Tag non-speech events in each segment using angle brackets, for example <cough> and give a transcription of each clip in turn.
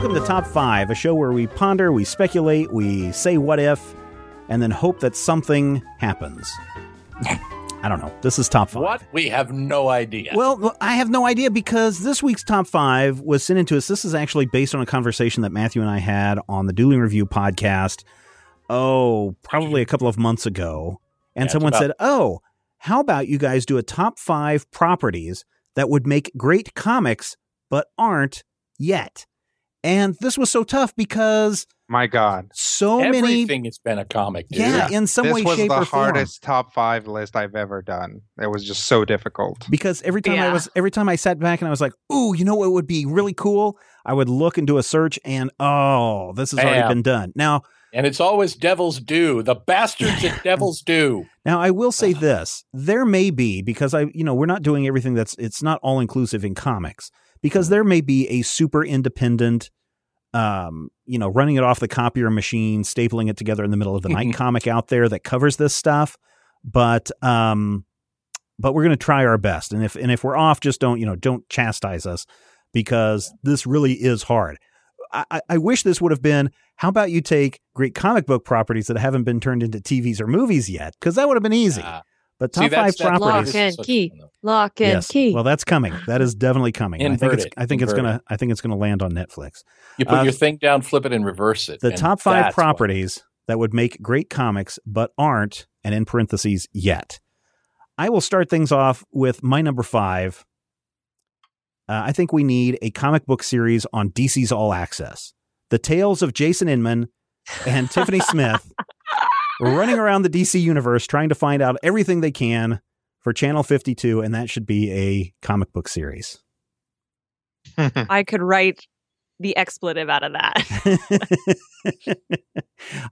Welcome to Top 5, a show where we ponder, we speculate, we say what if, and then hope that something happens. I don't know. This is Top 5. What? We have no idea. Well, I have no idea because this week's top five was sent into us. This is actually based on a conversation that Matthew and I had on the Dueling Review podcast. Oh, probably a couple of months ago. And Yeah, someone it's said, Oh, how about you guys do a top five properties that would make great comics but aren't yet? And this was so tough because My God, so many. Everything has been a comic, dude. Yeah, in some this way, was shape, the or form. hardest top five list I've ever done. It was just so difficult. because every time I was every time I sat back and I was like, "Ooh, you know what would be really cool?" I would look and do a search, and oh, this has already been done. Now, And it's always Devil's Due. The bastards at <laughs> Devil's Due. now I will say this: there may be because I, you know, we're not doing everything that's it's not all inclusive in comics because there may be a super independent. Um, you know, running it off the copier machine, stapling it together in the middle of the night <laughs> comic out there that covers this stuff. But um, but we're going to try our best, and if and if we're off, just don't you know don't chastise us because this really is hard. I, I- wish this would have been. How about you take great comic book properties that haven't been turned into TVs or movies yet? Because that would have been easy. Ah. But top that's- five properties. Lock and key. Lock and yes. key. Well, that's coming. That is definitely coming. And I think it's. I think it's gonna. I think it's gonna land on Netflix. You put Uh, your thing down, flip it, and reverse it. The top five that's what- properties that would make great comics but aren't, and in parentheses, yet. I will start things off with my number five. Uh, I think we need a comic book series on DC's All Access. The tales of Jason Inman and Tiffany <laughs> Smith running around the DC universe trying to find out everything they can for Channel 52, and that should be a comic book series. <laughs> I could write the expletive out of that. <laughs>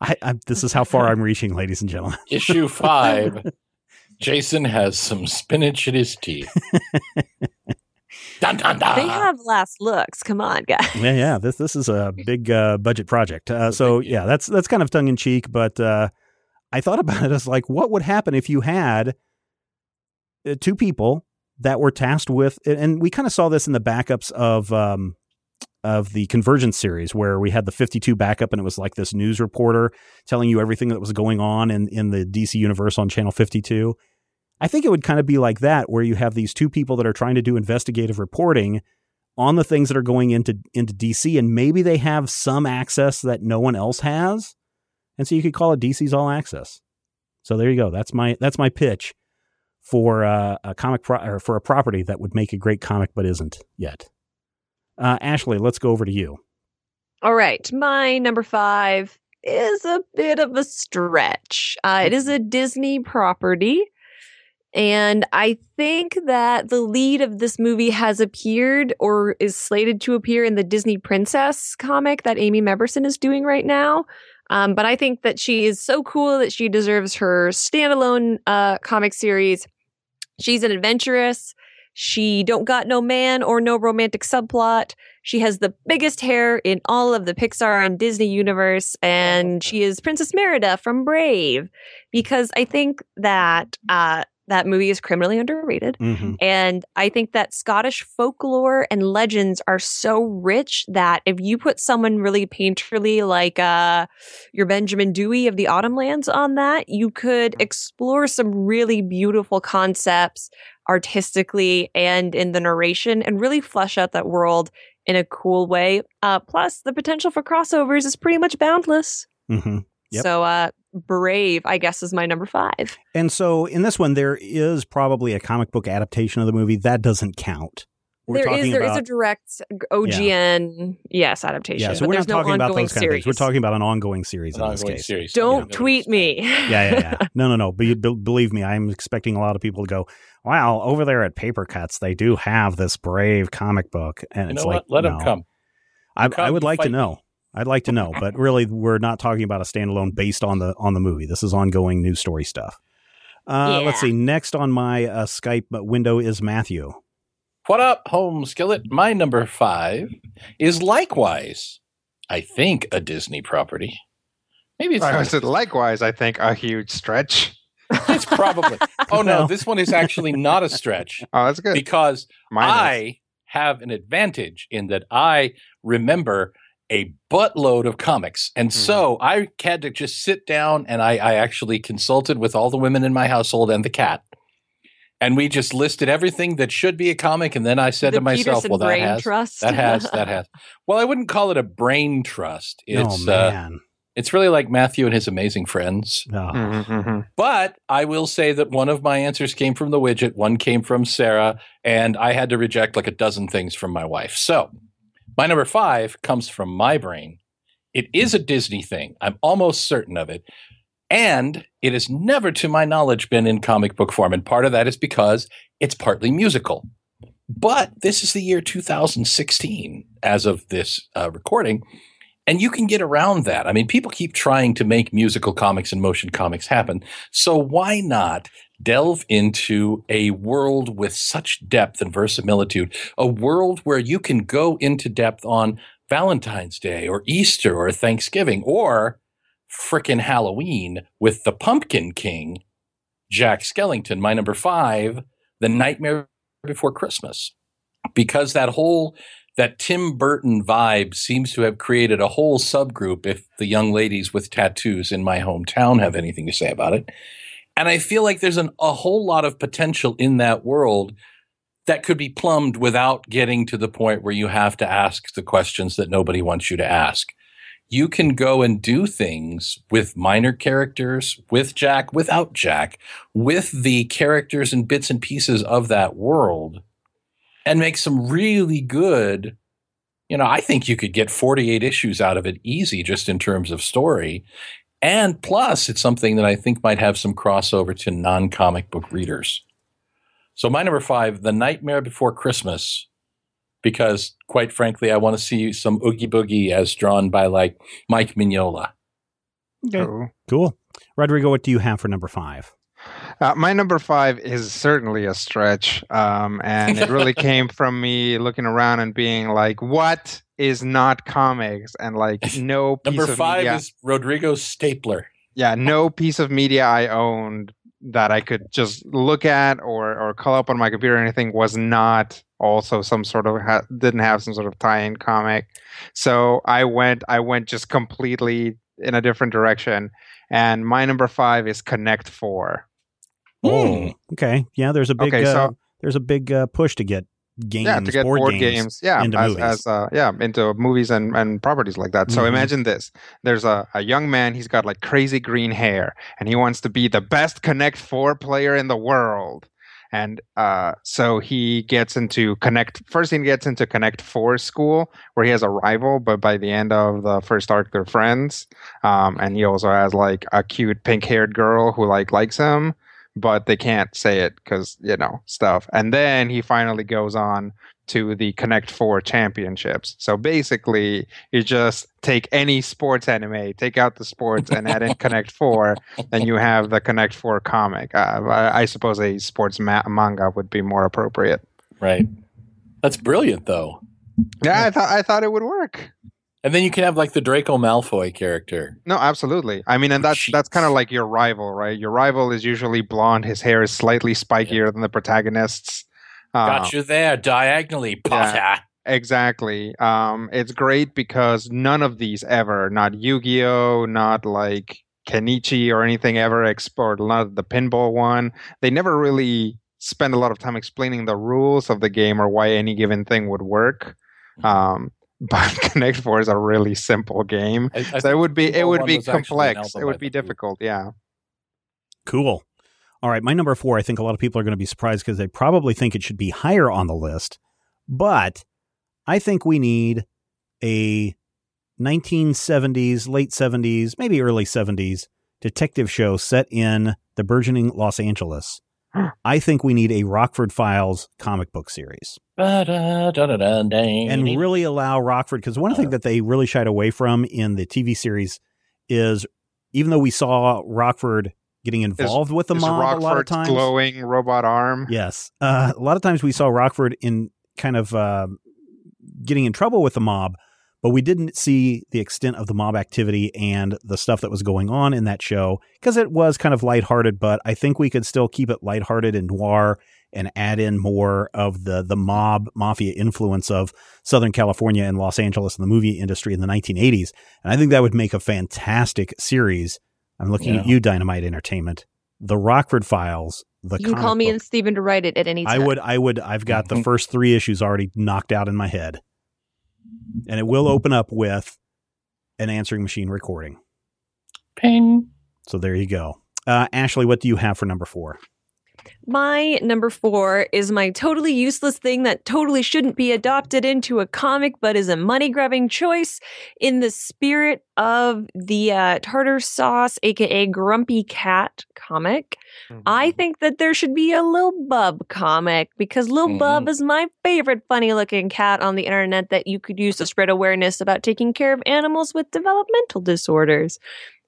I, I, this is how far I'm reaching, ladies and gentlemen. <laughs> Issue five. Jason has some spinach in his teeth. dun, dun, dun. they have last looks. Come on, guys. Yeah, yeah. This this is a big uh, budget project. Uh, so yeah, that's that's kind of tongue in cheek, but uh, I thought about it as like, what would happen if you had uh, two people that were tasked with, and we kind of saw this in the backups of um, of the Convergence series, where we had the 52 backup, and it was like this news reporter telling you everything that was going on in in the DC universe on Channel 52. I think it would kind of be like that, where you have these two people that are trying to do investigative reporting on the things that are going into into DC, and maybe they have some access that no one else has, and so you could call it DC's All Access. So there you go. That's my that's my pitch for uh, a comic pro- or for a property that would make a great comic but isn't yet. Uh, Ashley, let's go over to you. All right. My number five is a bit of a stretch. Uh, it is a Disney property. And I think that the lead of this movie has appeared or is slated to appear in the Disney Princess comic that Amy Mebberson is doing right now. Um, but I think that she is so cool that she deserves her standalone uh, comic series. She's an adventurous. She don't got no man or no romantic subplot. She has the biggest hair in all of the Pixar and Disney universe, and she is Princess Merida from Brave. Because I think that uh, that movie is criminally underrated. Mm-hmm. And I think that Scottish folklore and legends are so rich that if you put someone really painterly like uh, your Benjamin Dewey of the Autumn Lands on that, you could explore some really beautiful concepts artistically and in the narration and really flesh out that world in a cool way. Uh, plus, the potential for crossovers is pretty much boundless. Mm-hmm. Yep. So, uh, Brave, I guess, is my number five. And so in this one, there is probably a comic book adaptation of the movie that doesn't count We're There is talking there is about a direct OGN yes adaptation. yeah. So but we're there's not no talking about ongoing those kind of series. things. We're talking about an ongoing series An in this case. series. Don't Yeah, tweet me. yeah, yeah, yeah. <laughs> No, no, no. But you, be- believe me, I'm expecting a lot of people to go, "Wow, over there at Papercutz, they do have this brave comic book," and You it's know like, what? Let no. him come. I, I would like to fight. know. I'd like to know, but really, we're not talking about a standalone based on the on the movie. This is ongoing news story stuff. Uh, Let's see. Next on my uh, Skype window is Matthew. What up, home skillet? My number five is likewise, I think, a Disney property. Maybe it's I not. was likewise, I think, a huge stretch. <laughs> It's probably. <laughs> Oh no, this one is actually not a stretch <laughs> Oh, that's good. because Mine is. I have an advantage in that I remember a buttload of comics. And so I had to just sit down and I, I actually consulted with all the women in my household and the cat. And we just listed everything that should be a comic. And then I said the to myself, Peterson well, that has, Trust. that has, <laughs> that has. Well, I wouldn't call it a brain trust. It's, oh uh, man. it's really like Matthew and his amazing friends. Oh. Mhm, mhm. But I will say that one of my answers came from the widget, one came from Sarah, and I had to reject like a dozen things from my wife. So my number five comes from my brain. It is a Disney thing. I'm almost certain of it. And it has never, to my knowledge, been in comic book form. And part of that is because it's partly musical. But this is the year 2016 as of this uh, recording. And you can get around that. I mean, people keep trying to make musical comics and motion comics happen. So why not delve into a world with such depth and verisimilitude, a world where you can go into depth on Valentine's Day or Easter or Thanksgiving or frickin' Halloween with the Pumpkin King, Jack Skellington, my number five, The Nightmare Before Christmas. Because that whole that Tim Burton vibe seems to have created a whole subgroup if the young ladies with tattoos in my hometown have anything to say about it. And I feel like there's an, a whole lot of potential in that world that could be plumbed without getting to the point where you have to ask the questions that nobody wants you to ask. You can go and do things with minor characters, with Jack, without Jack, with the characters and bits and pieces of that world and make some really good. You know, I think you could get 48 issues out of it easy just in terms of story. And plus, it's something that I think might have some crossover to non comic book readers. So, my number five, The Nightmare Before Christmas, because quite frankly, I want to see some Oogie Boogie as drawn by like Mike Mignola. Okay. Cool. Cool. Rodrigo, what do you have for number five? Uh, my number five is certainly a stretch, um, and it really <laughs> came from me looking around and being like, "What is not comics?" And like, <laughs> no piece Number of five media, is Rodrigo Stapler. yeah, no piece of media I owned that I could just look at or or call up on my computer or anything was not also some sort of ha- didn't have some sort of tie-in comic. So I went I went just completely in a different direction. And my number five is Connect Four. Oh, okay. Yeah, there's a big Okay, uh, there's a big uh, push to get games, yeah, to get board, board, games. games, yeah, into as, as uh, yeah, into movies and, and properties like that. So Mhm. imagine this: there's a, a young man. He's got like crazy green hair, and he wants to be the best Connect Four player in the world. And uh, so he gets into Connect. First, he gets into Connect Four school, where he has a rival, but by the end of the first arc, they're friends. Um, and he also has like a cute pink-haired girl who like likes him but they can't say it because you know stuff. And then he finally goes on to the Connect Four championships. So basically, you just take any sports anime, take out the sports, and add in <laughs> Connect Four, and you have the Connect Four comic. Uh, I, I suppose a sports ma- manga would be more appropriate. Right. That's brilliant, though. Yeah, I thought I thought it would work. And then you can have like the Draco Malfoy character. No, absolutely. I mean, and that's that's kind of like your rival, right? Your rival is usually blonde. His hair is slightly spikier than the protagonists. Uh, Got you there diagonally, Potter. Exactly. Um, it's great because none of these ever, not Yu-Gi-Oh, not like Kenichi or anything ever explored, not the pinball one. They never really spend a lot of time explaining the rules of the game or why any given thing would work. Um, <laughs> but Connect Four is a really simple game, I- I so it would be it would be was actually an complex. It would be difficult. Yeah. Cool. All right, my number four. I think a lot of people are going to be surprised because they probably think it should be higher on the list, But I think we need a 1970s, late 70s, maybe early 70s detective show set in the burgeoning Los Angeles. <gasps> I think we need a Rockford Files comic book series and really allow Rockford because one thing that they really shied away from in the TV series is even though we saw Rockford getting involved with the Is mob a lot of times. glowing robot arm. Yes. Uh, a lot of times we saw Rockford in kind of uh, getting in trouble with the mob, but we didn't see the extent of the mob activity and the stuff that was going on in that show because it was kind of lighthearted, but I think we could still keep it lighthearted and noir and add in more of the the mob mafia influence of Southern California and Los Angeles in the movie industry in the 1980s. And I think that would make a fantastic series. I'm looking at you, Dynamite Entertainment. The Rockford Files. The You can call me book. and Steven to write it at any time. I would, I would, I've got the first three issues already knocked out in my head. And it will open up with an answering machine recording. Ping. So there you go. Uh, Ashley, what do you have for number four? My number four is my totally useless thing that totally shouldn't be adopted into a comic, but is a money grabbing choice in the spirit of the uh, Tardar Sauce, aka Grumpy Cat comic. Mm-hmm. I think that there should be a Lil Bub comic because Lil Mhm. Bub is my favorite funny looking cat on the internet that you could use to spread awareness about taking care of animals with developmental disorders.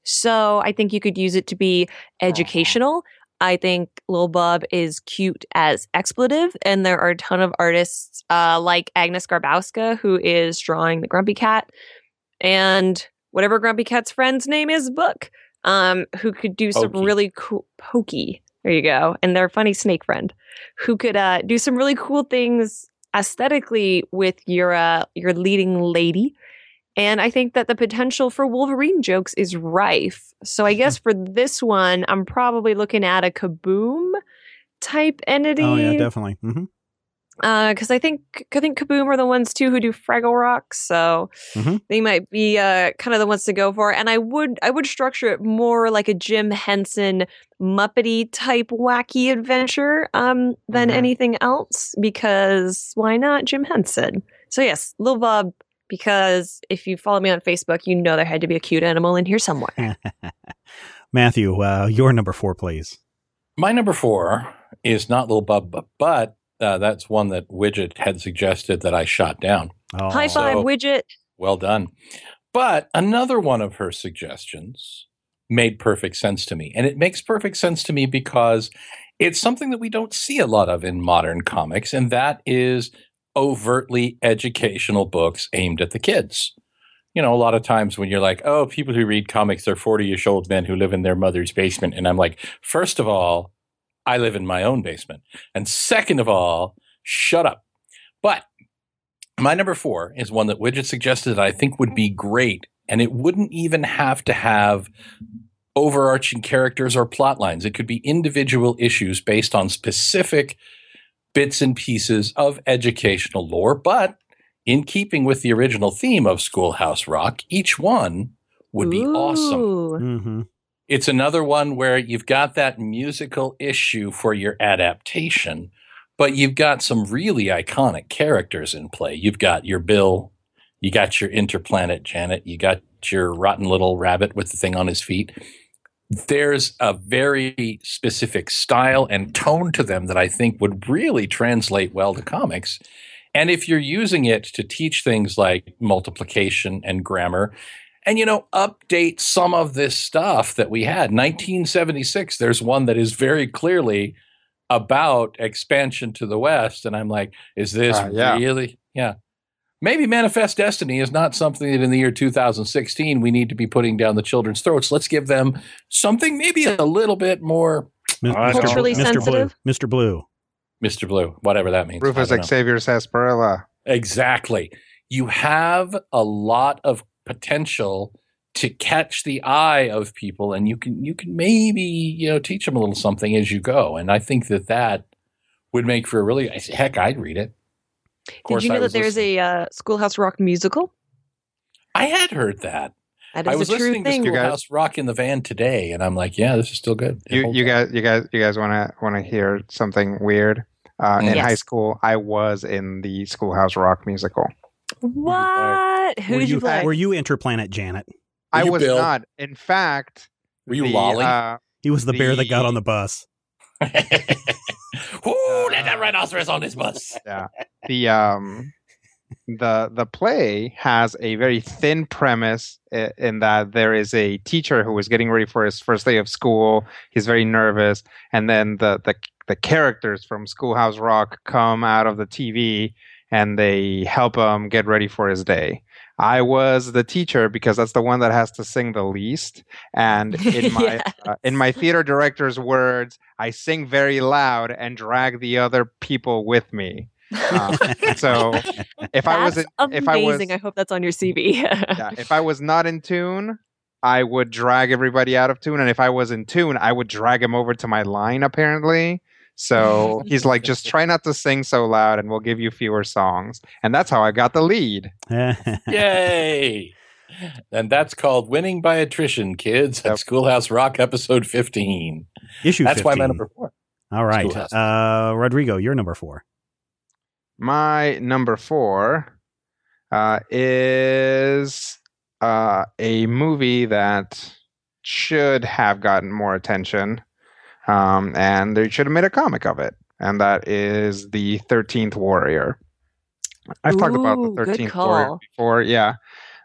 So I think you could use it to be educational. I think Lil Bub is cute as expletive, and there are a ton of artists uh, like Agnes Garbowska who is drawing the Grumpy Cat, and whatever Grumpy Cat's friend's name is, Book, um, who could do some really cool Pokey. There you go, and their funny snake friend, who could uh, do some really cool things aesthetically with your uh, your leading lady. And I think that the potential for Wolverine jokes is rife. So I guess <laughs> for this one, I'm probably looking at a Kaboom type entity. Oh yeah, definitely. Mm-hmm. Because I think I think Kaboom are the ones too who do Fraggle Rock, so Mhm. they might be uh, kind of the ones to go for. And I would I would structure it more like a Jim Henson Muppety type wacky adventure um, than Mhm. anything else. Because why not Jim Henson? So yes, Lil Bub. Because if you follow me on Facebook, you know there had to be a cute animal in here somewhere. <laughs> Matthew, uh, your number four, please. My number four is not Little Bub, but uh, that's one that Widget had suggested that I shot down. Oh, High five, So- widget. Well done. But another one of her suggestions made perfect sense to me. And it makes perfect sense to me because it's something that we don't see a lot of in modern comics, and that is overtly educational books aimed at the kids. You know, a lot of times when you're like, oh, people who read comics, they're 40 years old men who live in their mother's basement. And I'm like, first of all, I live in my own basement. And second of all, shut up. But my number four is one that Widget suggested that I think would be great. And it wouldn't even have to have overarching characters or plot lines. It could be individual issues based on specific bits and pieces of educational lore. But in keeping with the original theme of Schoolhouse Rock, each one would be awesome. Ooh. hmm It's another one where you've got that musical issue for your adaptation, but you've got some really iconic characters in play. You've got your Bill, you got your interplanet Janet, you got your rotten little rabbit with the thing on his feet. There's a very specific style and tone to them that I think would really translate well to comics. And if you're using it to teach things like multiplication and grammar, and you know update some of this stuff that we had 1976 there's one that is very clearly about expansion to the west and i'm like is this Uh, yeah. really yeah maybe manifest destiny is not something that in the year 2016 we need to be putting down the children's throats let's give them something maybe a little bit more Mis- I. Culturally Mr. sensitive? Blue. Mr. Blue. mr blue whatever that means Rufus don't. Xavier Sarsaparilla. Exactly. You have a lot of potential to catch the eye of people and you can you can maybe you know teach them a little something as you go and i think that that would make for a really heck i'd read it of Did course you know that there's listening- a uh, Schoolhouse Rock musical? i had heard that That i was a true listening to thing. You guys- schoolhouse rock in the van today and i'm like yeah this is still good It You you guys you guys you guys want to want to hear something weird? Uh, in Yes. high school, I was in the Schoolhouse Rock musical. What? Who were did you, play? Were you Interplanet Janet? I was Bill? not. In fact, Were you the, lolly? uh, He was the, bear that got on the bus. <laughs> Ooh, let that rhinoceros on this bus. <laughs> yeah. the um the the play has a very thin premise in that there is a teacher who is getting ready for his first day of school he's very nervous and then the the, the characters from schoolhouse rock come out of the tv and they help him get ready for his day i was the teacher because that's the one that has to sing the least and <laughs> in my Yeah. uh, in my theater director's words i sing very loud and drag the other people with me uh, so <laughs> if I was That's in, if I was amazing. I hope that's on your CV. yeah, if I was not in tune, I would drag everybody out of tune, and if I was in tune, I would drag him over to my line. Apparently, so he's like, just <laughs> try not to sing so loud, and we'll give you fewer songs. And that's how I got the lead. <laughs> Yay! And that's called Winning by Attrition, kids, at Yep. Schoolhouse Rock episode 15. Issue That's 15. why my number four. All right. Uh, Rodrigo, you're number four. My number four uh, is uh, a movie that should have gotten more attention, um, and they should have made a comic of it, and that is the Thirteenth Warrior. I've talked about the Thirteenth Warrior before, yeah.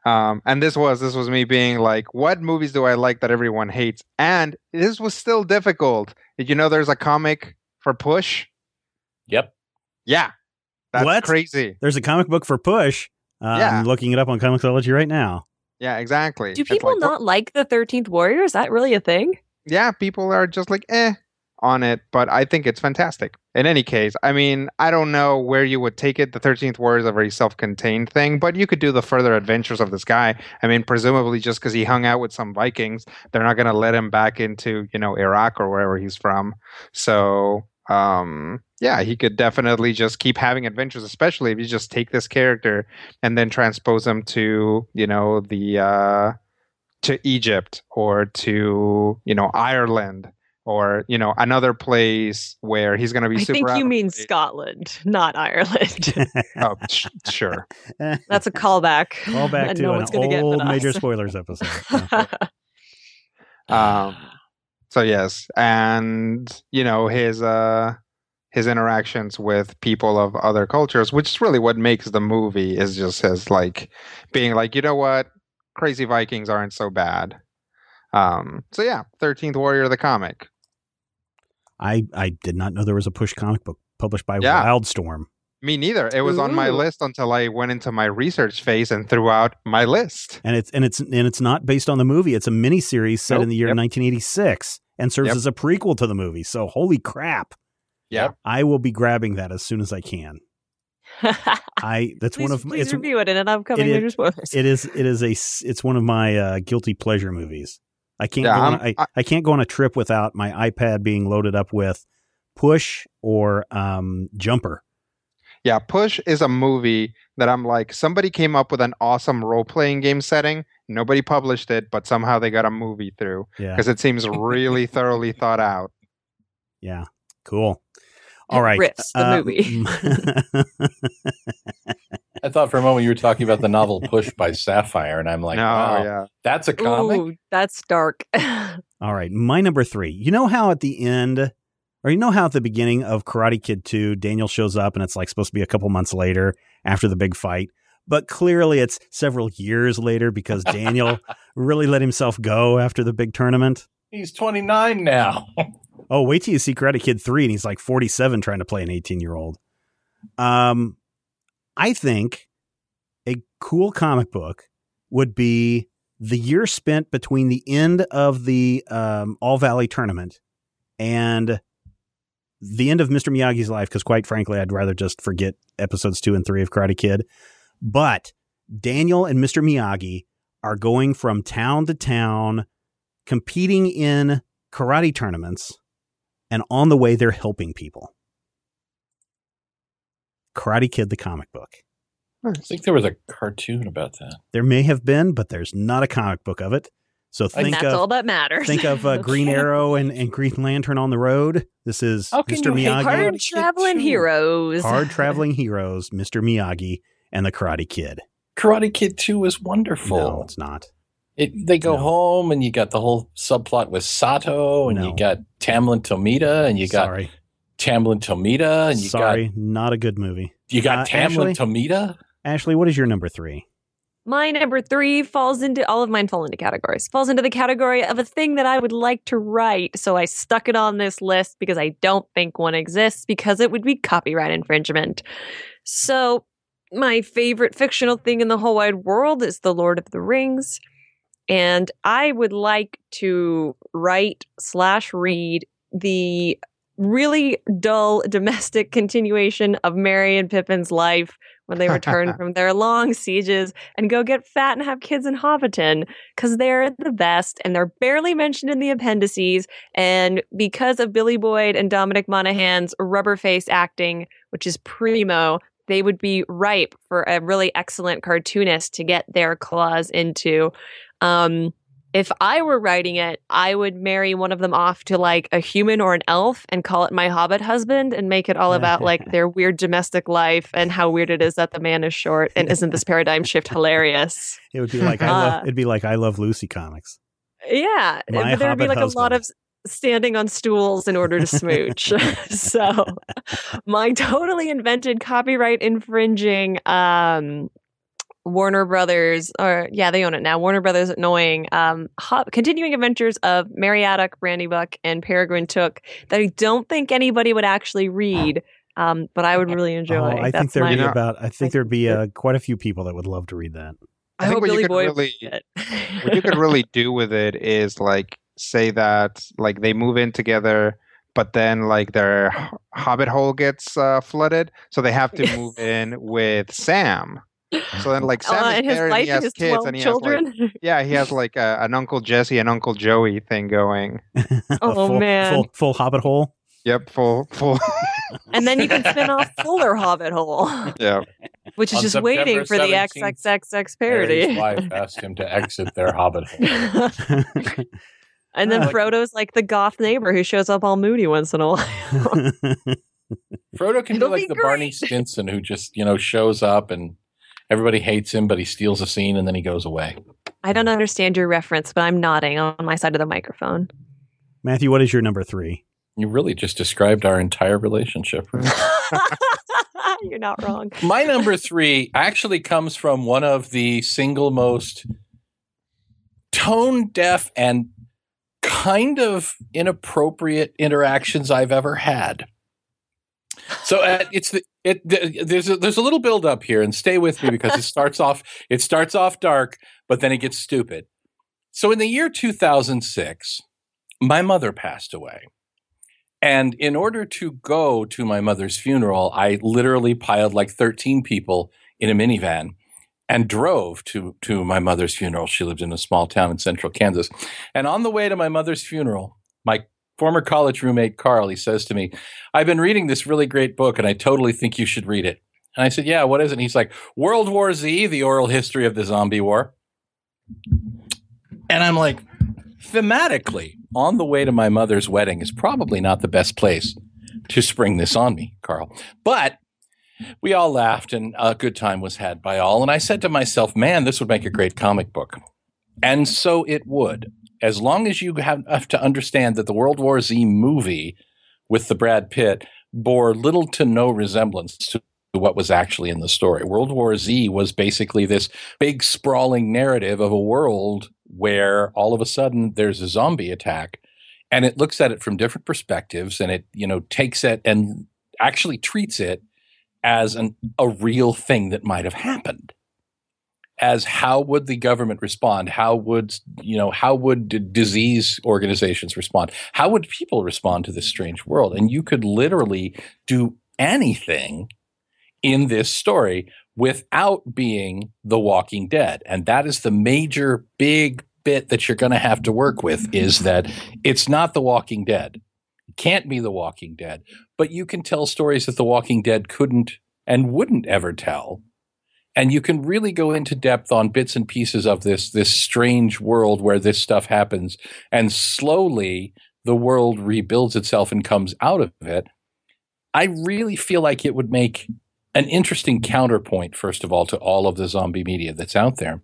Um, and this was this was me being like, what movies do I like that everyone hates? And this was still difficult. Did you know there's a comic for Push? Yep. Yeah, that's What? crazy. There's a comic book for Push. Uh, Yeah. I'm looking it up on Comixology right now. Yeah, exactly. Do people like, not like the Thirteenth Warrior? Is that really a thing? Yeah, people are just like eh on it, but I think it's fantastic. In any case, I mean, I don't know where you would take it. The Thirteenth War is a very self-contained thing, but you could do the further adventures of this guy. I mean, presumably just because he hung out with some Vikings, they're not going to let him back into you know Iraq or wherever he's from. So um yeah he could definitely just keep having adventures especially if you just take this character and then transpose him to you know the uh to Egypt or to you know Ireland or you know another place where he's going to be I super. think you mean. Scotland, not Ireland. <laughs> Oh, sh- sure. <laughs> That's a callback. Call back to no an one's get old major spoilers episode. <laughs> Um, so yes, and you know his uh his interactions with people of other cultures, which is really what makes the movie, is just his like being like, you know what, crazy Vikings aren't so bad. Um, so yeah, Thirteenth Warrior of the comic. I I did not know there was a Push comic book published by Yeah. Wildstorm. Me neither. It was on my list until I went into my research phase and threw out my list. and it's and it's and it's not based on the movie. It's a miniseries set in the year Yep. 1986 and serves Yep. as a prequel to the movie. So holy crap! Yep. I will be grabbing that as soon as I can. <laughs> I that's please, one of please it's review it in an upcoming it is- major Spoilers. It is it is a it's one of my uh, guilty pleasure movies. I can't Yeah, go on, I'm- I, I can't go on a trip without my iPad being loaded up with Push or um, Jumper. Yeah, Push is a movie that I'm like, somebody came up with an awesome role playing game setting. Nobody published it, but somehow they got a movie through Yeah, because it seems <laughs> really thoroughly thought out. yeah, cool. All right, Rips, the uh, movie. <laughs> I thought for a moment you were talking about the novel Push by Sapphire, and I'm like, no, wow, yeah. that's a comic. Ooh, that's dark. <laughs> All right, my number three. You know how at the end, or you know how at the beginning of Karate Kid 2, Daniel shows up and it's like supposed to be a couple months later after the big fight, but clearly it's several years later because Daniel <laughs> really let himself go after the big tournament. He's 29 now. Oh, wait till you see Karate Kid 3 and he's like 47 trying to play an 18 year old. Um, I think a cool comic book would be the year spent between the end of the um, All Valley tournament and the end of Mr. Miyagi's life, because quite frankly, I'd rather just forget episodes two and three of Karate Kid. But Daniel and Mr. Miyagi are going from town to town, competing in karate tournaments, and on the way, they're helping people. Karate Kid, the comic book. I think there was a cartoon about that. There may have been, but there's not a comic book of it. So and think that's of all that matters. think of uh, <laughs> Green Arrow and, and Green Lantern on the road. This is How can Mr. you Miyagi, hard <laughs> traveling heroes. hard traveling heroes, Mr. Miyagi, and the Karate Kid. Karate Kid 2 is wonderful. No, it's not. It, they go No. home and you got the whole subplot with Sato and No. you got Tamlyn Tomita and you got Sorry, Tamlyn Tomita and you sorry, not a good movie. got you got Uh, Tamlyn Ashley? Tomita. Ashley, what is your number three? My number three falls into all of mine fall into categories. Falls into the category of a thing that I would like to write. So I stuck it on this list because I don't think one exists because it would be copyright infringement. So my favorite fictional thing in the whole wide world is The Lord of the Rings. And I would like to write slash read the really dull <laughs> domestic continuation of Merry and Pippin's life when they return <laughs> from their long sieges and go get fat and have kids in Hobbiton because they're the best and they're barely mentioned in the appendices. And because of Billy Boyd and Dominic Monaghan's rubber face acting, which is primo, they would be ripe for a really excellent cartoonist to get their claws into. Um, if I were writing it, I would marry one of them off to like a human or an elf and call it my hobbit husband and make it all about like <laughs> their weird domestic life and how weird it is that the man is short and isn't this paradigm shift hilarious? It would be like I love. Uh, It'd be like I love Lucy comics. Yeah, My there would be like a lot of standing on stools in order to smooch. <laughs> <laughs> so, my totally invented copyright infringing um Warner Brothers, or yeah, they own it now. Warner Brothers annoying um, ho- continuing adventures of Meriadoc, Brandy Buck, and Peregrine Took that I don't think anybody would actually read, um, but I would really enjoy. Oh, I think there'd my- be about. I think there'd be uh, quite a few people that would love to read that. I, I think hope what you Billy could Boyd really- what you could really do with it is like say that like they move in together but then like their hobbit hole gets uh, flooded so they have to move in with sam so then like <laughs> sam Uh, is and his there and he and has his kids twelve and he children. has like <laughs> yeah he has like a, an uncle jesse and uncle joey thing going <laughs> Oh, full, man. full, full Hobbit hole. yep full full and then you can spin off Fuller Hobbit Hole, yeah which is On just September waiting for the 17th, XXXX Mary's parody. wife asked him to exit their hobbit hole. and then Oh. Frodo's like the goth neighbor who shows up all moody once in a while. Frodo can It'll be like be the Barney. Stinson who just, you know, shows up and everybody hates him, but he steals a scene and then he goes away. I don't understand your reference, but I'm nodding on my side of the microphone. Matthew, what is your number three? You really just described our entire relationship. <laughs> <laughs> You're not wrong. My number three actually comes from one of the single most tone deaf and kind of inappropriate interactions I've ever had. So uh, it's the it th- there's a, there's a little build up here, and stay with me because it starts off <laughs> it starts off dark, but then it gets stupid. So in the year 2006, my mother passed away. And in order to go to my mother's funeral, I literally piled like 13 people in a minivan and drove to, to my mother's funeral. She lived in a small town in central Kansas. And on the way to my mother's funeral, my former college roommate, Carl, he says to me, I've been reading this really great book and I totally think you should read it. And I said, Yeah, what is it? And he's like, World War Z, the oral history of the zombie war. And I'm like, thematically, on the way to my mother's wedding is probably not the best place to spring this on me, Carl. But we all laughed and a good time was had by all. And I said to myself, man, this would make a great comic book. And so it would, as long as you have, to understand that the World War Z movie with the Brad Pitt bore little to no resemblance to what was actually in the story. World War Z was basically this big sprawling narrative of a world where all of a sudden there's a zombie attack and it looks at it from different perspectives and it, you know, takes it and actually treats it as an, a real thing that might have happened as how would the government respond? How would you know how would d- disease organizations respond? How would people respond to this strange world? And you could literally do anything in this story without being the walking dead. And that is the major big bit that you're going to have to work with is that it's not the walking dead. It can't be the walking dead. But you can tell stories that the walking dead couldn't and wouldn't ever tell and you can really go into depth on bits and pieces of this this strange world where this stuff happens. And slowly the world rebuilds itself and comes out of it. I really feel like it would make an interesting counterpoint first of all to all of the zombie media that's out there.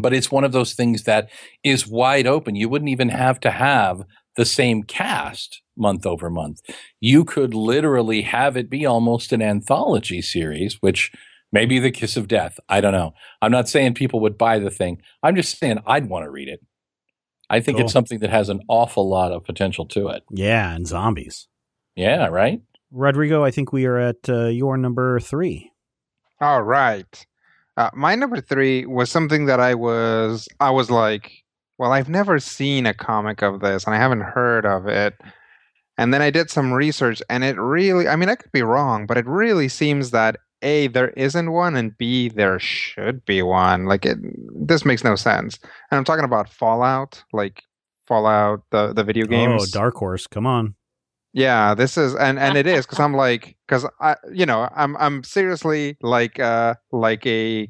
But it's one of those things that is wide open. You wouldn't even have to have the same cast month over month. You could literally have it be almost an anthology series which Maybe the kiss of death. I don't know. I'm not saying people would buy the thing. I'm just saying I'd want to read it. I think Cool. it's something that has an awful lot of potential to it. Yeah, and zombies. Yeah, right? Rodrigo, I think we are at uh, your number three. All right. Uh, my number three was something that I was I was like, well, I've never seen a comic of this, and I haven't heard of it. And then I did some research, and it really, I mean, I could be wrong, but it really seems that a there isn't one, and b there should be one. Like it, this makes no sense. And I'm talking about Fallout, like Fallout, the the video games. Oh, Dark Horse. Come on. Yeah, this is and and it is because I'm like because I you know I'm I'm seriously like uh like a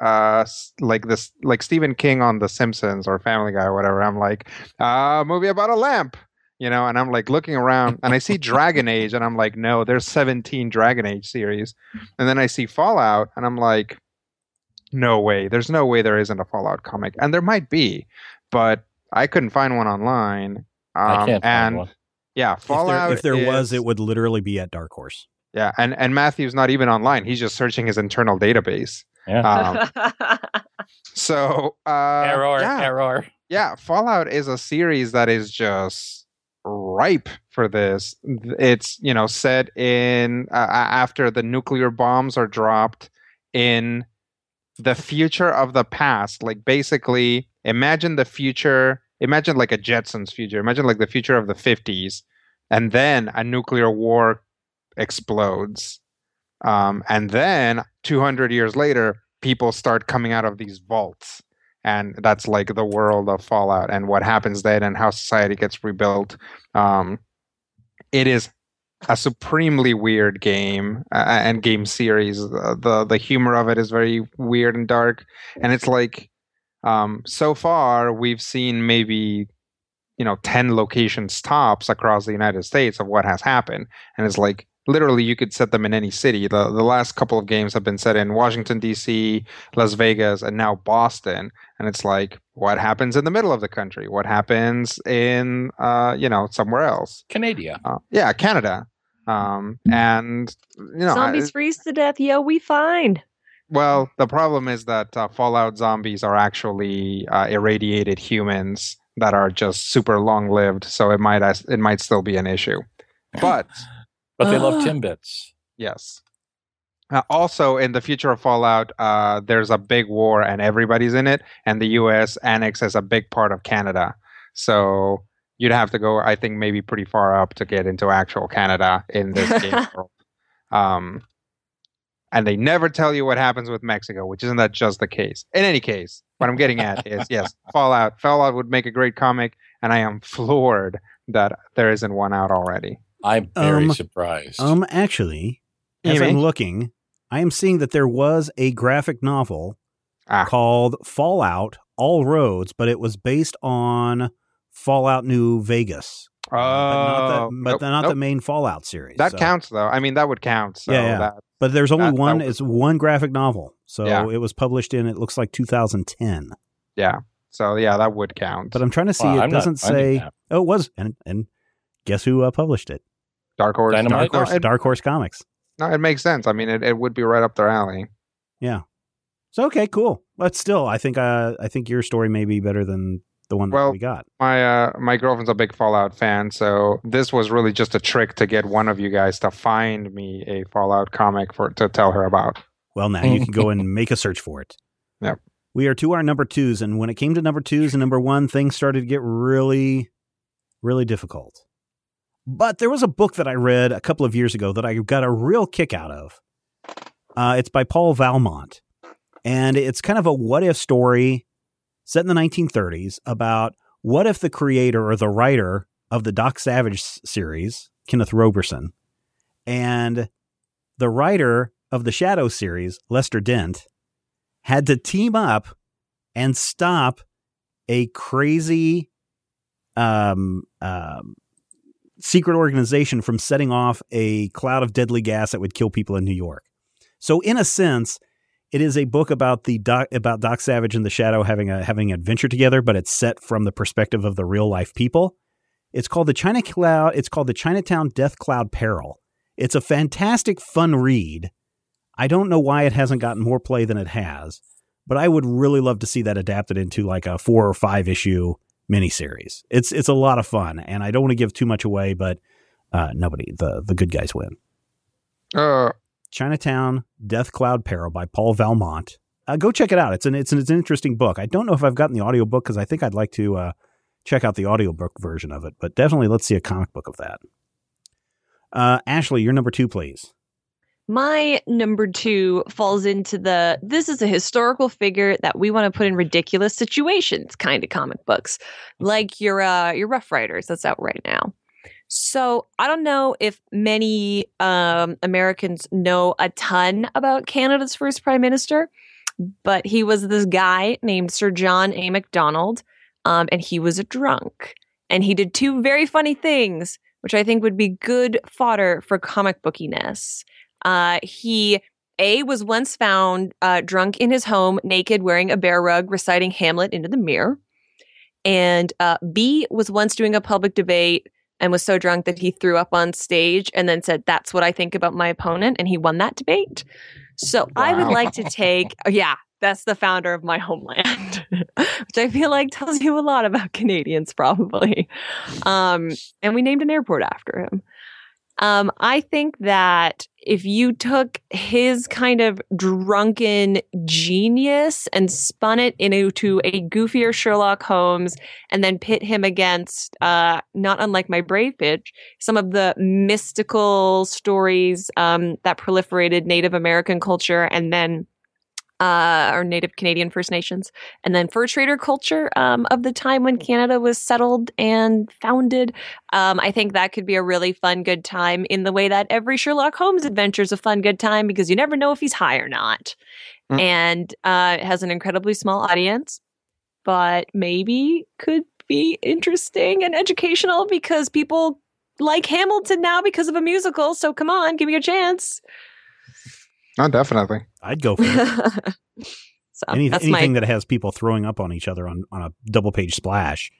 uh like this like Stephen King on The Simpsons or Family Guy or whatever. I'm like uh movie about a lamp, you know, and I'm like looking around and I see Dragon Age and I'm like no, there's 17 Dragon Age series, and then I see Fallout and I'm like no way, there's no way there isn't a Fallout comic, and there might be, but I couldn't find one online. I Um, can't find and one. yeah, If there, Fallout. if there was, it would literally be at Dark Horse. Yeah, and and Matthew's not even online. He's just searching his internal database. Yeah. Um, <laughs> so uh, error, yeah, error. yeah, Fallout is a series that is just ripe for this. It's you know set in uh, after the nuclear bombs are dropped in the future of the past. Like basically, imagine the future. Imagine like a Jetsons future. Imagine like the future of the fifties, and then a nuclear war explodes. Um, and then 200 years later, people start coming out of these vaults. And that's like the world of Fallout and what happens then and how society gets rebuilt. Um, it is a supremely weird game uh, and game series. The the humor of it is very weird and dark, and it's like um, so far we've seen maybe you know 10 locations tops across the United States of what has happened, and it's like literally you could set them in any city. The the last couple of games have been set in Washington D.C., Las Vegas, and now Boston, and it's like what happens in the middle of the country? What happens in uh, you know somewhere else? Canada. Uh, yeah, Canada. Um, and you know, I- Zombies freeze to death. Yo, we fine. well, the problem is that uh, Fallout zombies are actually uh, irradiated humans that are just super long lived, so it might it might still be an issue. But But they love Ah. Timbits. yes. Uh, also, in the future of Fallout, uh, there's a big war and everybody's in it, and the U.S. annexes a big part of Canada. So you'd have to go, I think, maybe pretty far up to get into actual Canada in this <laughs> game world. Um, and they never tell you what happens with Mexico, which isn't that just the case. In any case, what I'm getting at is yes, <laughs> Fallout. Fallout would make a great comic, and I am floored that there isn't one out already. I'm very Um, surprised. Um, actually, as Amy? I'm looking, I am seeing that there was a graphic novel Ah. called Fallout All Roads, but it was based on Fallout New Vegas. Oh, but not the, but nope, not the main Fallout series. That so- counts though. I mean, that would count. So Yeah, yeah. that But there's only That- that one. It's one graphic novel, so Yeah. it was published in. It looks like 2010. yeah. So yeah, that would count. But I'm trying to see. Well, it I'm doesn't say. Oh, it was, and and guess who uh, published it? Dark Horse. Dynamite? Dark No, Horse. it, Dark Horse Comics. no, it makes sense. I mean, it, it would be right up their alley. Yeah. So okay, cool. But still, I think uh, I think your story may be better than the one that we got. My uh, my girlfriend's a big Fallout fan, so this was really just a trick to get one of you guys to find me a Fallout comic for to tell her about. Well, now you can go and <laughs> make a search for it. Yep. We are to our number twos, and when it came to number twos and number one, things started to get really, really difficult. But there was a book that I read a couple of years ago that I got a real kick out of. Uh, it's by Paul Malmont, and it's kind of a what if story set in the 1930s about what if the creator or the writer of the Doc Savage series, Kenneth Robeson, and the writer of the Shadow series, Lester Dent, had to team up and stop a crazy um, um, secret organization from setting off a cloud of deadly gas that would kill people in New York. So, in a sense, it is a book about the doc, about Doc Savage and the Shadow having a having an adventure together, but it's set from the perspective of the real life people. It's called the China Cloud. It's called the Chinatown Death Cloud Peril. It's a fantastic, fun read. I don't know why it hasn't gotten more play than it has, but I would really love to see that adapted into like a four or five issue miniseries. It's it's a lot of fun, and I don't want to give too much away, but uh, nobody the the good guys win. Uh, Chinatown Death Cloud Peril by Paul Malmont. Uh, go check it out. It's an it's an, it's an interesting book. I don't know if I've gotten the audiobook because I think I'd like to uh, check out the audiobook version of it, but definitely let's see a comic book of that. Uh, Ashley, your number two, please. My number two falls into the this is a historical figure that we want to put in ridiculous situations kind of comic books, like your uh, your Rough Riders that's out right now. So I don't know if many um, Americans know a ton about Canada's first prime minister, but he was this guy named Sir John A. Macdonald, um, and he was a drunk, and he did two very funny things, which I think would be good fodder for comic bookiness. Uh, he a was once found uh, drunk in his home, naked, wearing a bear rug, reciting Hamlet into the mirror. And uh, B was once doing a public debate and was so drunk that he threw up on stage and then said, That's what I think about my opponent. And he won that debate. So I would like to take, <laughs> yeah, that's the founder of my homeland, <laughs> which I feel like tells you a lot about Canadians, probably. Um, and we named an airport after him. Um, I think that if you took his kind of drunken genius and spun it into a goofier Sherlock Holmes and then pit him against, uh, not unlike my Brave Pitch, some of the mystical stories um, that proliferated Native American culture and then uh, or Native Canadian First Nations, and then fur trader culture um, of the time when Canada was settled and founded. Um, I think that could be a really fun, good time in the way that every Sherlock Holmes adventure is a fun, good time because you never know if he's high or not. Mm. And uh, it has an incredibly small audience, but maybe could be interesting and educational because people like Hamilton now because of a musical. So come on, give me a chance. No, definitely. I'd go for it. <laughs> so Any, that's anything my that has people throwing up on each other on, on a double page splash.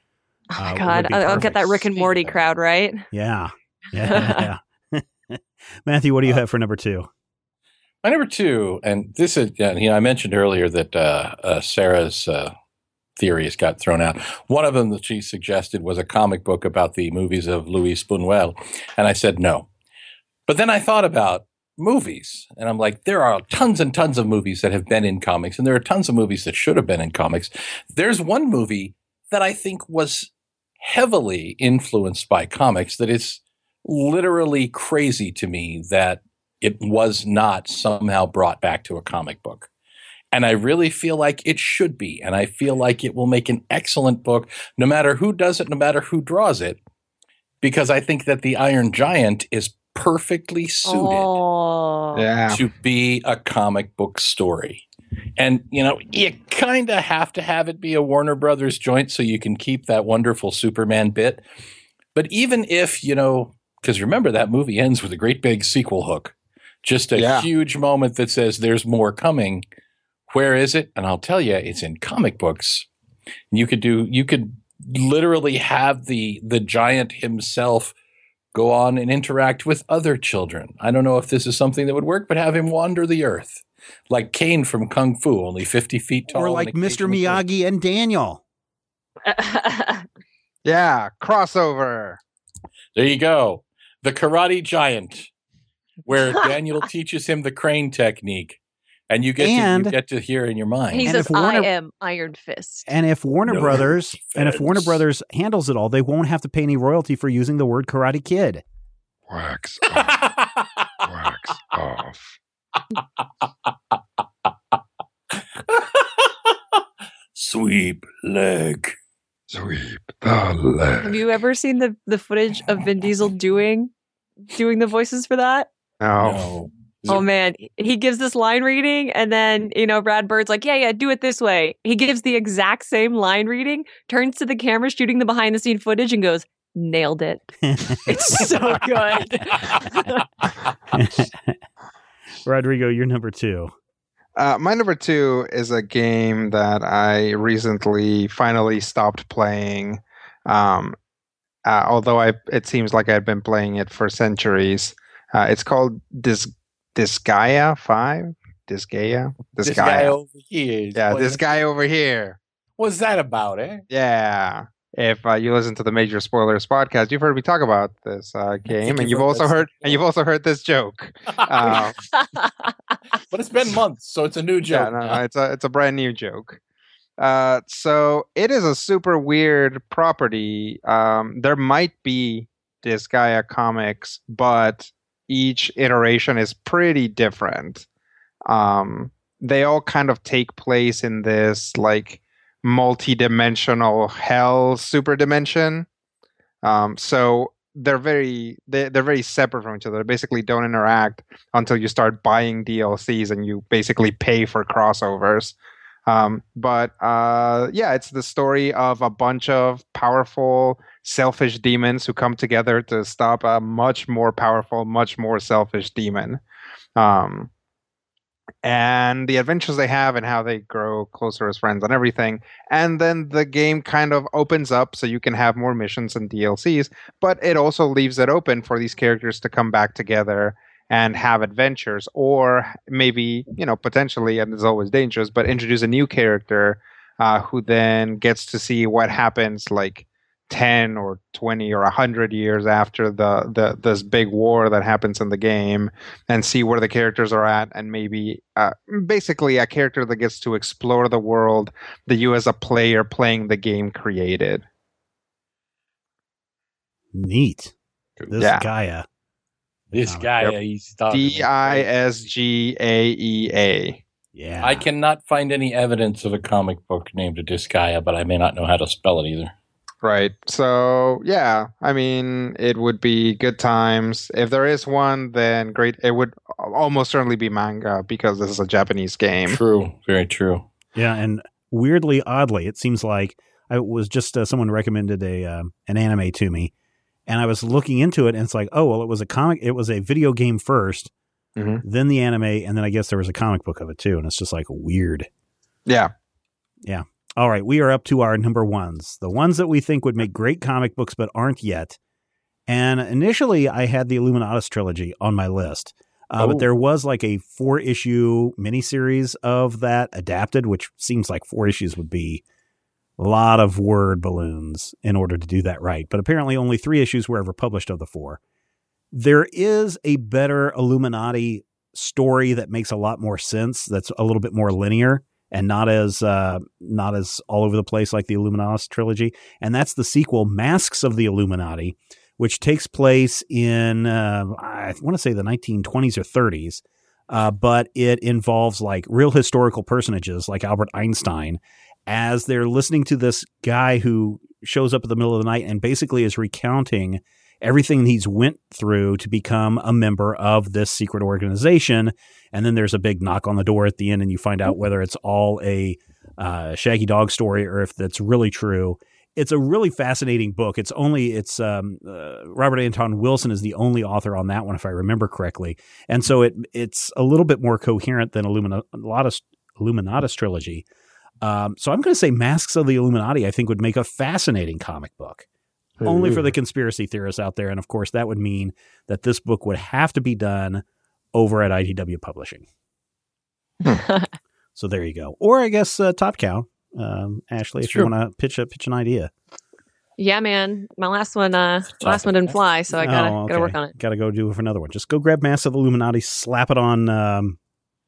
Oh uh, my would god, I'll, I'll get that. Rick and Morty crowd, right? Yeah. <laughs> Yeah. yeah. <laughs> Matthew, what do you have for number two? My number two, and this is, yeah, you know, I mentioned earlier that uh, uh, Sarah's uh, theories got thrown out. One of them that she suggested was a comic book about the movies of Louis Buñuel, and I said no. But then I thought about movies, and I'm like, there are tons and tons of movies that have been in comics, and there are tons of movies that should have been in comics. There's one movie that I think was heavily influenced by comics that is literally crazy to me that it was not somehow brought back to a comic book. And I really feel like it should be. And I feel like it will make an excellent book, no matter who does it, no matter who draws it, because I think that The Iron Giant is perfectly suited Oh, Yeah. to be a comic book story. And, you know, you kind of have to have it be a Warner Brothers joint so you can keep that wonderful Superman bit. But even if, you know, because remember that movie ends with a great big sequel hook, just a Yeah. huge moment that says there's more coming. Where is it? And I'll tell you, it's in comic books. You could do, you could literally have the the giant himself go on and interact with other children. I don't know if this is something that would work, but have him wander the earth like Caine from Kung Fu, only 50 feet tall. or like Mr. occasionally- Miyagi and Daniel. <laughs> Yeah. Crossover. There you go. The Karate Giant, where <laughs> Daniel teaches him the crane technique. And you get, to, you get to hear in your mind. he And says, Warner- "I am Iron Fist." And if Warner No Brothers and if Warner. Brothers handles it all, they won't have to pay any royalty for using the word Karate Kid. Wax <laughs> off. Wax off. Sweep leg. Sweep the leg. Have you ever seen the the footage of Vin Diesel doing doing the voices for that? No. No. Oh man, he gives this line reading, and then you know Brad Bird's like, "Yeah, yeah, do it this way." He gives the exact same line reading, turns to the camera, shooting the behind the scene footage, and goes, "Nailed it." <laughs> It's so good. <laughs> Rodrigo, you're number two. Uh, my number two is a game that I recently finally stopped playing. Um, uh, although I, it seems like I've been playing it for centuries. Uh, it's called Dis Disgaea Five. Disgaea. This guy over here. Yeah, this guy over here. What's that about, eh? Yeah. If uh, you listen to the Major Spoilers podcast, you've heard me talk about this uh, game, and you've also heard, and you've also heard this joke. Uh, <laughs> <laughs> but it's been months, so it's a new yeah, joke. no, no, it's a it's a brand new joke. Uh, so it is a super weird property. Um, there might be Disgaea comics, but each iteration is pretty different. Um, they all kind of take place in this like multi-dimensional hell super dimension. Um, so they're very they, they're very separate from each other. They basically don't interact until you start buying DLCs and you basically pay for crossovers. Um, but uh, yeah, it's the story of a bunch of powerful, selfish demons who come together to stop a much more powerful, much more selfish demon. Um, and the adventures they have and how they grow closer as friends and everything. And then the game kind of opens up so you can have more missions and DLCs, but it also leaves it open for these characters to come back together and have adventures or maybe you know potentially and it's always dangerous but introduce a new character uh, who then gets to see what happens like 10 or 20 or 100 years after the, the this big war that happens in the game and see where the characters are at and maybe uh, basically a character that gets to explore the world that you as a player playing the game created Neat. This Yeah. Gaia. This Yep. guy, uh, he's. D I S G A E A. Yeah. I cannot find any evidence of a comic book named a Disgaea, but I may not know how to spell it either. Right. So yeah, I mean, it would be good times. If there is one, then great. It would almost certainly be manga because this is a Japanese game. True, very true. Yeah, and weirdly, oddly, it seems like I was just uh, someone recommended a um, an anime to me, and I was looking into it, and it's like, oh well, it was a comic, it was a video game 1st Mhm. then the anime, and then I guess there was a comic book of it too, and it's just like weird. Yeah. Yeah. All right, we are up to our number ones, the ones that we think would make great comic books but aren't yet. And initially, I had the Illuminatus trilogy on my list, uh, Oh. but there was like a four issue miniseries of that adapted, which seems like four issues would be a lot of word balloons in order to do that right. But apparently, only three issues were ever published of the four. There is a better Illuminati story that makes a lot more sense. That's a little bit more linear and not as uh, not as all over the place like the Illuminatus trilogy. And that's the sequel, Masks of the Illuminati, which takes place in uh, I want to say the 1920s or 30s, uh, but it involves like real historical personages like Albert Einstein as they're listening to this guy who shows up in the middle of the night and basically is recounting everything he's went through to become a member of this secret organization. And then there's a big knock on the door at the end and you find out whether it's all a uh, shaggy dog story or if that's really true. It's a really fascinating book. It's only it's um, uh, robert anton wilson is the only author on that one if i remember correctly. And so it it's a little bit more coherent than illuminatus illuminatus trilogy. Um, so i'm going to say masks of the illuminati i think would make a fascinating comic book only for the conspiracy theorists out there. And of course, that would mean that this book would have to be done over at IDW Publishing. <laughs> so there you go. Or I guess uh, Top Cow, um, Ashley, It's if you want to pitch a pitch an idea. yeah, man. My last one, uh, last one didn't fly, so I gotta Oh, gotta work on it. Got to go do another one. Just go grab Masks of the Illuminati, slap it on um,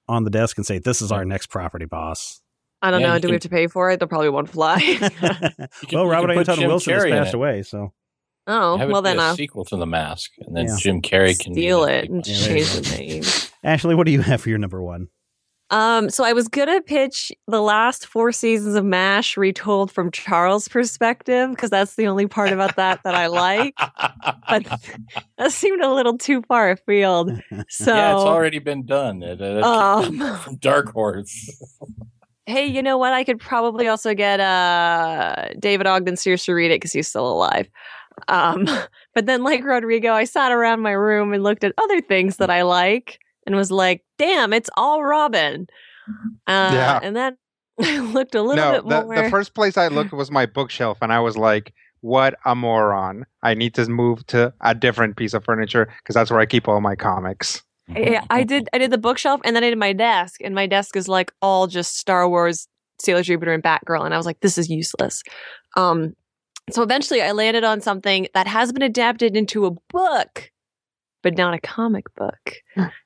on the desk, and say, "This is our next property, boss." I don't Yeah, know. you Do we have to pay for it? They'll probably won't fly. <laughs> You can- well, you Robert <laughs> can put Anton Wilson has Carrey in passed away, so oh, Have it well be then, a uh, sequel to the Mask, and then Yeah. Jim Carrey can be steal it and one. Yeah, there you change the name. Ashley, what do you have for your number one? Um, so I was gonna pitch the last four seasons of MASH retold from Charles' perspective because that's the only part about that that I like. But <laughs> that seemed a little too far afield. So yeah, it's already been done. It, it- um, from Dark Horse. Hey, you know what? I could probably also get uh David Ogden Stiers to read it because he's still alive. Um, <laughs> but then, like Rodrigo, I sat around my room and looked at other things that I like and was like, "Damn, it's all Robin." Uh, Yeah. And then <laughs> I looked a little no, bit the, more. the first place I looked <laughs> was my bookshelf, and I was like, "What a moron! I need to move to a different piece of furniture because that's where I keep all my comics." Yeah, <laughs> I did. I did the bookshelf, and then I did my desk, and my desk is like all just Star Wars, Sailor Jupiter, and Batgirl, and I was like, this is useless. Um, so eventually, I landed on something that has been adapted into a book, but not a comic book.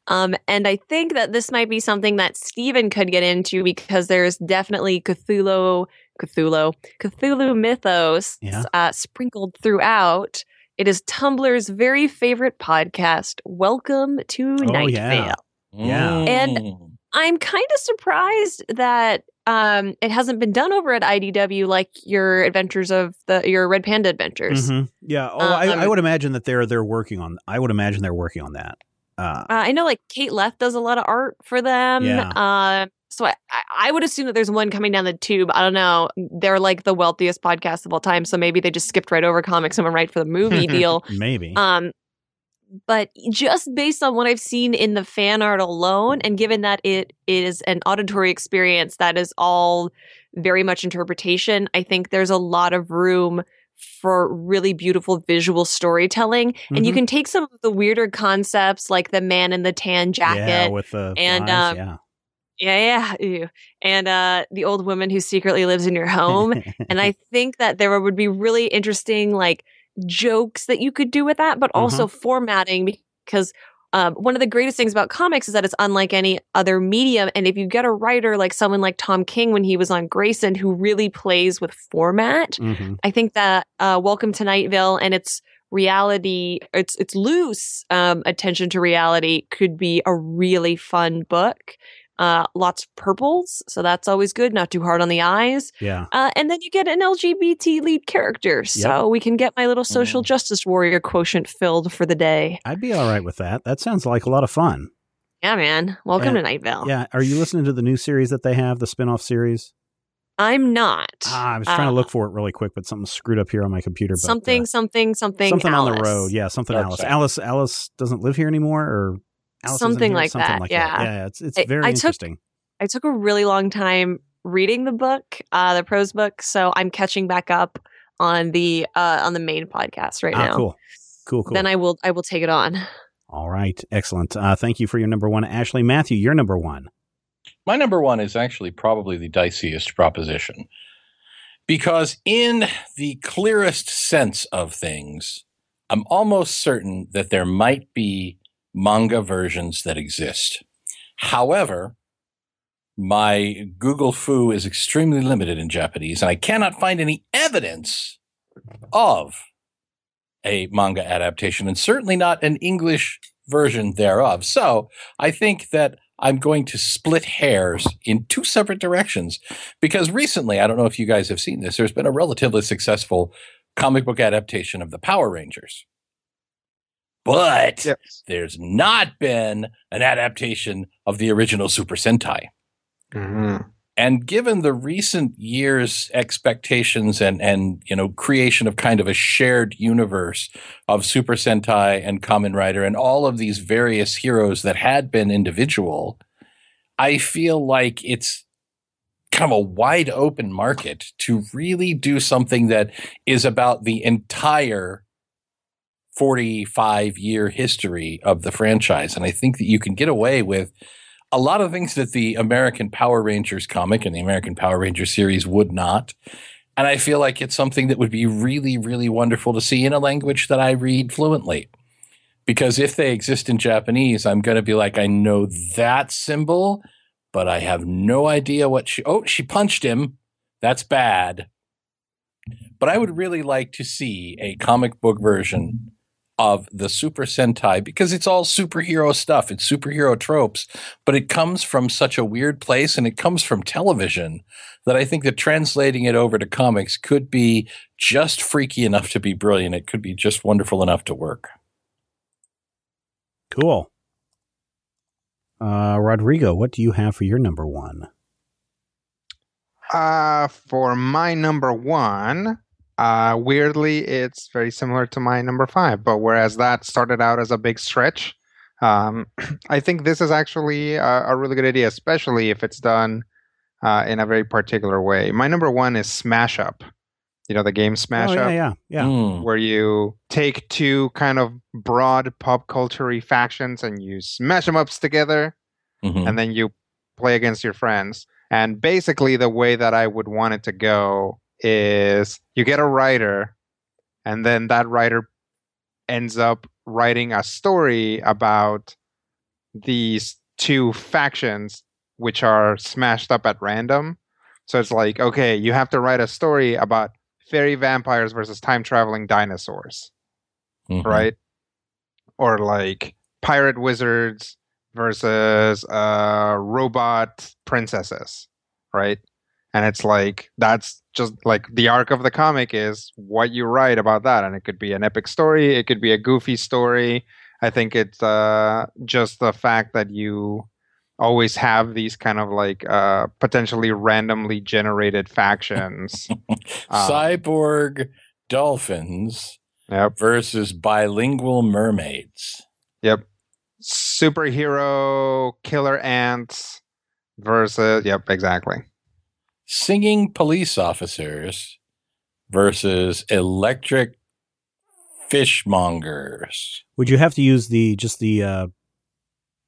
um, and I think that this might be something that Stephen could get into because there's definitely Cthulhu, Cthulhu, Cthulhu mythos Yeah. uh, sprinkled throughout. It is Tumblr's very favorite podcast. Welcome to Oh, Night yeah. Vale. Yeah. And-. I'm kind of surprised that um, it hasn't been done over at IDW like your adventures of the your Red Panda adventures. Mhm. Yeah. Oh, I, I Um, would imagine that they're they're working on. I would imagine they're working on that. Uh, Uh, I know like Kate Leth does a lot of art for them. Yeah. Uh, so I, I- I would assume that there's one coming down the tube. I don't know. They're like the wealthiest podcast of all time, so maybe they just skipped right over comics and went right for the movie <laughs> deal. maybe. Um, but just based on what I've seen in the fan art alone, and given that it is an auditory experience that is all very much interpretation, I think there's a lot of room for really beautiful visual storytelling. And you Mhm. can take some of the weirder concepts like the man in the tan jacket. yeah, with the and, um, yeah. Yeah, yeah. ew. And uh, the old woman who secretly lives in your home. and I <laughs> think that there would be really interesting like jokes that you could do with that, but also formatting because um, one of the greatest things about comics is that it's unlike any other medium. And if you get a writer like someone like Tom King when he was on Grayson who really plays with format, Mhm. I think that uh, Welcome to Night Vale and its reality, its its loose um, attention to reality could be a really fun book. Uh, lots of purples, so that's always good. Not too hard on the eyes. Yeah. Uh, and then you get an LGBT lead character, so we can get my little social Mm. justice warrior quotient filled for the day. I'd be all right with that. That sounds like a lot of fun. Yeah, man. Welcome And- to Night Vale. Yeah. Are you listening to the new series that they have, the spin-off series? I'm not. Ah, I was trying to Uh, look for it really quick, but something screwed up here on my computer. But, uh, something, something, something. something on the road. Yeah, something Dark Alice. Alice Alice doesn't live here anymore or Alice Something like something that, like yeah. that. Yeah, it's it's I- very I took- interesting. I took a really long time reading the book, uh, the prose book, so I'm catching back up on the uh, on the main podcast right ah, now. cool. Cool, cool. Then I will I will take it on. All right. Excellent. Uh, thank you for your number one. Ashley Matthew, your number one. My number one is actually probably the diciest proposition. Because, in the clearest sense of things, I'm almost certain that there might be manga versions that exist. However, my Google foo is extremely limited in Japanese, and I cannot find any evidence of a manga adaptation, and certainly not an English version thereof. So I think that I'm going to split hairs in two separate directions because recently, I don't know if you guys have seen this, there's been a relatively successful comic book adaptation of the Power Rangers. But Yes. there's not been an adaptation of the original Super Sentai. Mhm. And given the recent years' expectations and, and you know creation of kind of a shared universe of Super Sentai and Kamen Rider and all of these various heroes that had been individual, I feel like it's kind of a wide open market to really do something that is about the entire 45 year history of the franchise. And I think that you can get away with a lot of things that the American Power Rangers comic and the American Power Rangers series would not. And I feel like it's something that would be really, really wonderful to see in a language that I read fluently. Because if they exist in Japanese, I'm going to be like, I know that symbol, but I have no idea what she, oh, she punched him. That's bad. But I would really like to see a comic book version of the Super Sentai because it's all superhero stuff. It's superhero tropes, but it comes from such a weird place and it comes from television that I think that translating it over to comics could be just freaky enough to be brilliant. It could be just wonderful enough to work. Cool. Uh, Rodrigo, what do you have for your number one? Uh, for my number one, uh, weirdly, it's very similar to my number five. But whereas that started out as a big stretch, um, <clears throat> I think this is actually a, a, really good idea, especially if it's done uh, in a very particular way. My number one is Smash Up. You know the game Smash oh, Up, yeah, yeah. Mm. where you take two kind of broad pop culture factions and you smash them up together Mhm. and then you play against your friends. And basically, the way that I would want it to go is you get a writer, and then that writer ends up writing a story about these two factions, which are smashed up at random. So it's like, okay, you have to write a story about fairy vampires versus time traveling dinosaurs Mhm. right? Or like pirate wizards versus uh, robot princesses, right? And it's like that's just like the arc of the comic is what you write about that, and it could be an epic story, it could be a goofy story. I think it's uh, just the fact that you always have these kind of like uh, potentially randomly generated factions. Uh, <laughs> Cyborg dolphins yep. versus bilingual mermaids. Yep. Superhero killer ants versus yep, exactly. Singing police officers versus electric fishmongers. Would you have to use the just the uh,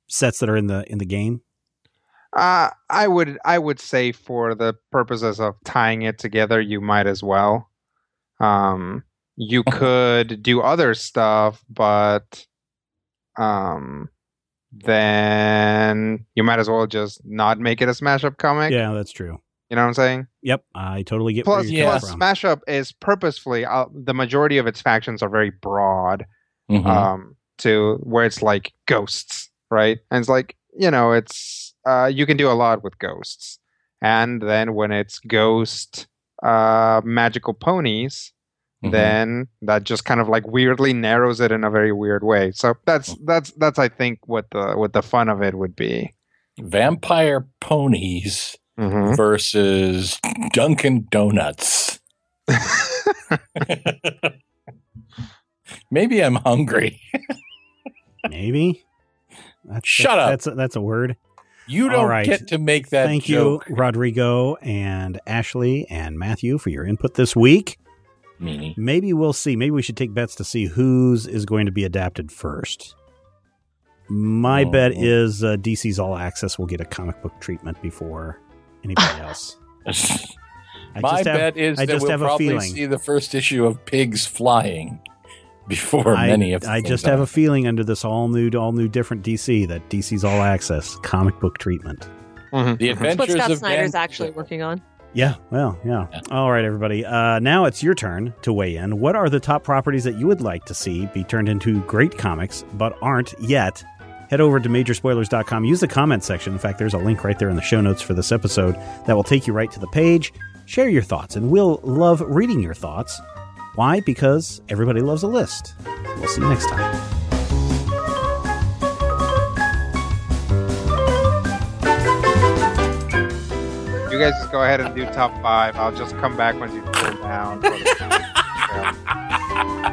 sets that are in the in the game? Uh I would I would say for the purposes of tying it together, you might as well. Um you <laughs> could do other stuff, but um then you might as well just not make it a smash up comic. Yeah, that's true. You know what I'm saying? Yep, I totally get Plus, where yeah. plus. Smash Up is purposefully uh, the majority of its factions are very broad, Mhm. um, to where it's like ghosts, right? And it's like you know, it's uh, you can do a lot with ghosts, and then when it's ghost uh, magical ponies, Mhm. then that just kind of like weirdly narrows it in a very weird way. So that's that's that's I think what the what the fun of it would be. vampire ponies Mhm. versus Dunkin' Donuts. <laughs> Maybe I'm hungry. Maybe. That's, Shut that's, up. That's a, that's a word. You don't right. get to make that Thank joke. you, Rodrigo and Ashley and Matthew, for your input this week. Meanie. Maybe we'll see. Maybe we should take bets to see whose is going to be adapted first. My Oh. bet is uh, DC's All Access will get a comic book treatment before anybody else. <laughs> I My just have- bet is I that we'll have a probably feeling. see the first issue of Pigs Flying <laughs> before I, many of the I just I- have a feeling under this all new, all new, different DC that DC's All Access comic book treatment. Mhm. The That's what Adventures Scott of Snyder's Dan- actually working on. Yeah, well, yeah. Yeah. All right, everybody. Uh, now it's your turn to weigh in. What are the top properties that you would like to see be turned into great comics but aren't yet? Head over to majorspoilers.com. Use the comment section. In fact, there's a link right there in the show notes for this episode that will take you right to the page. Share your thoughts, and we'll love reading your thoughts. Why? Because everybody loves a list. We'll see you next time. You guys just go ahead and do top five. I'll just come back once you cool down. for the- yeah.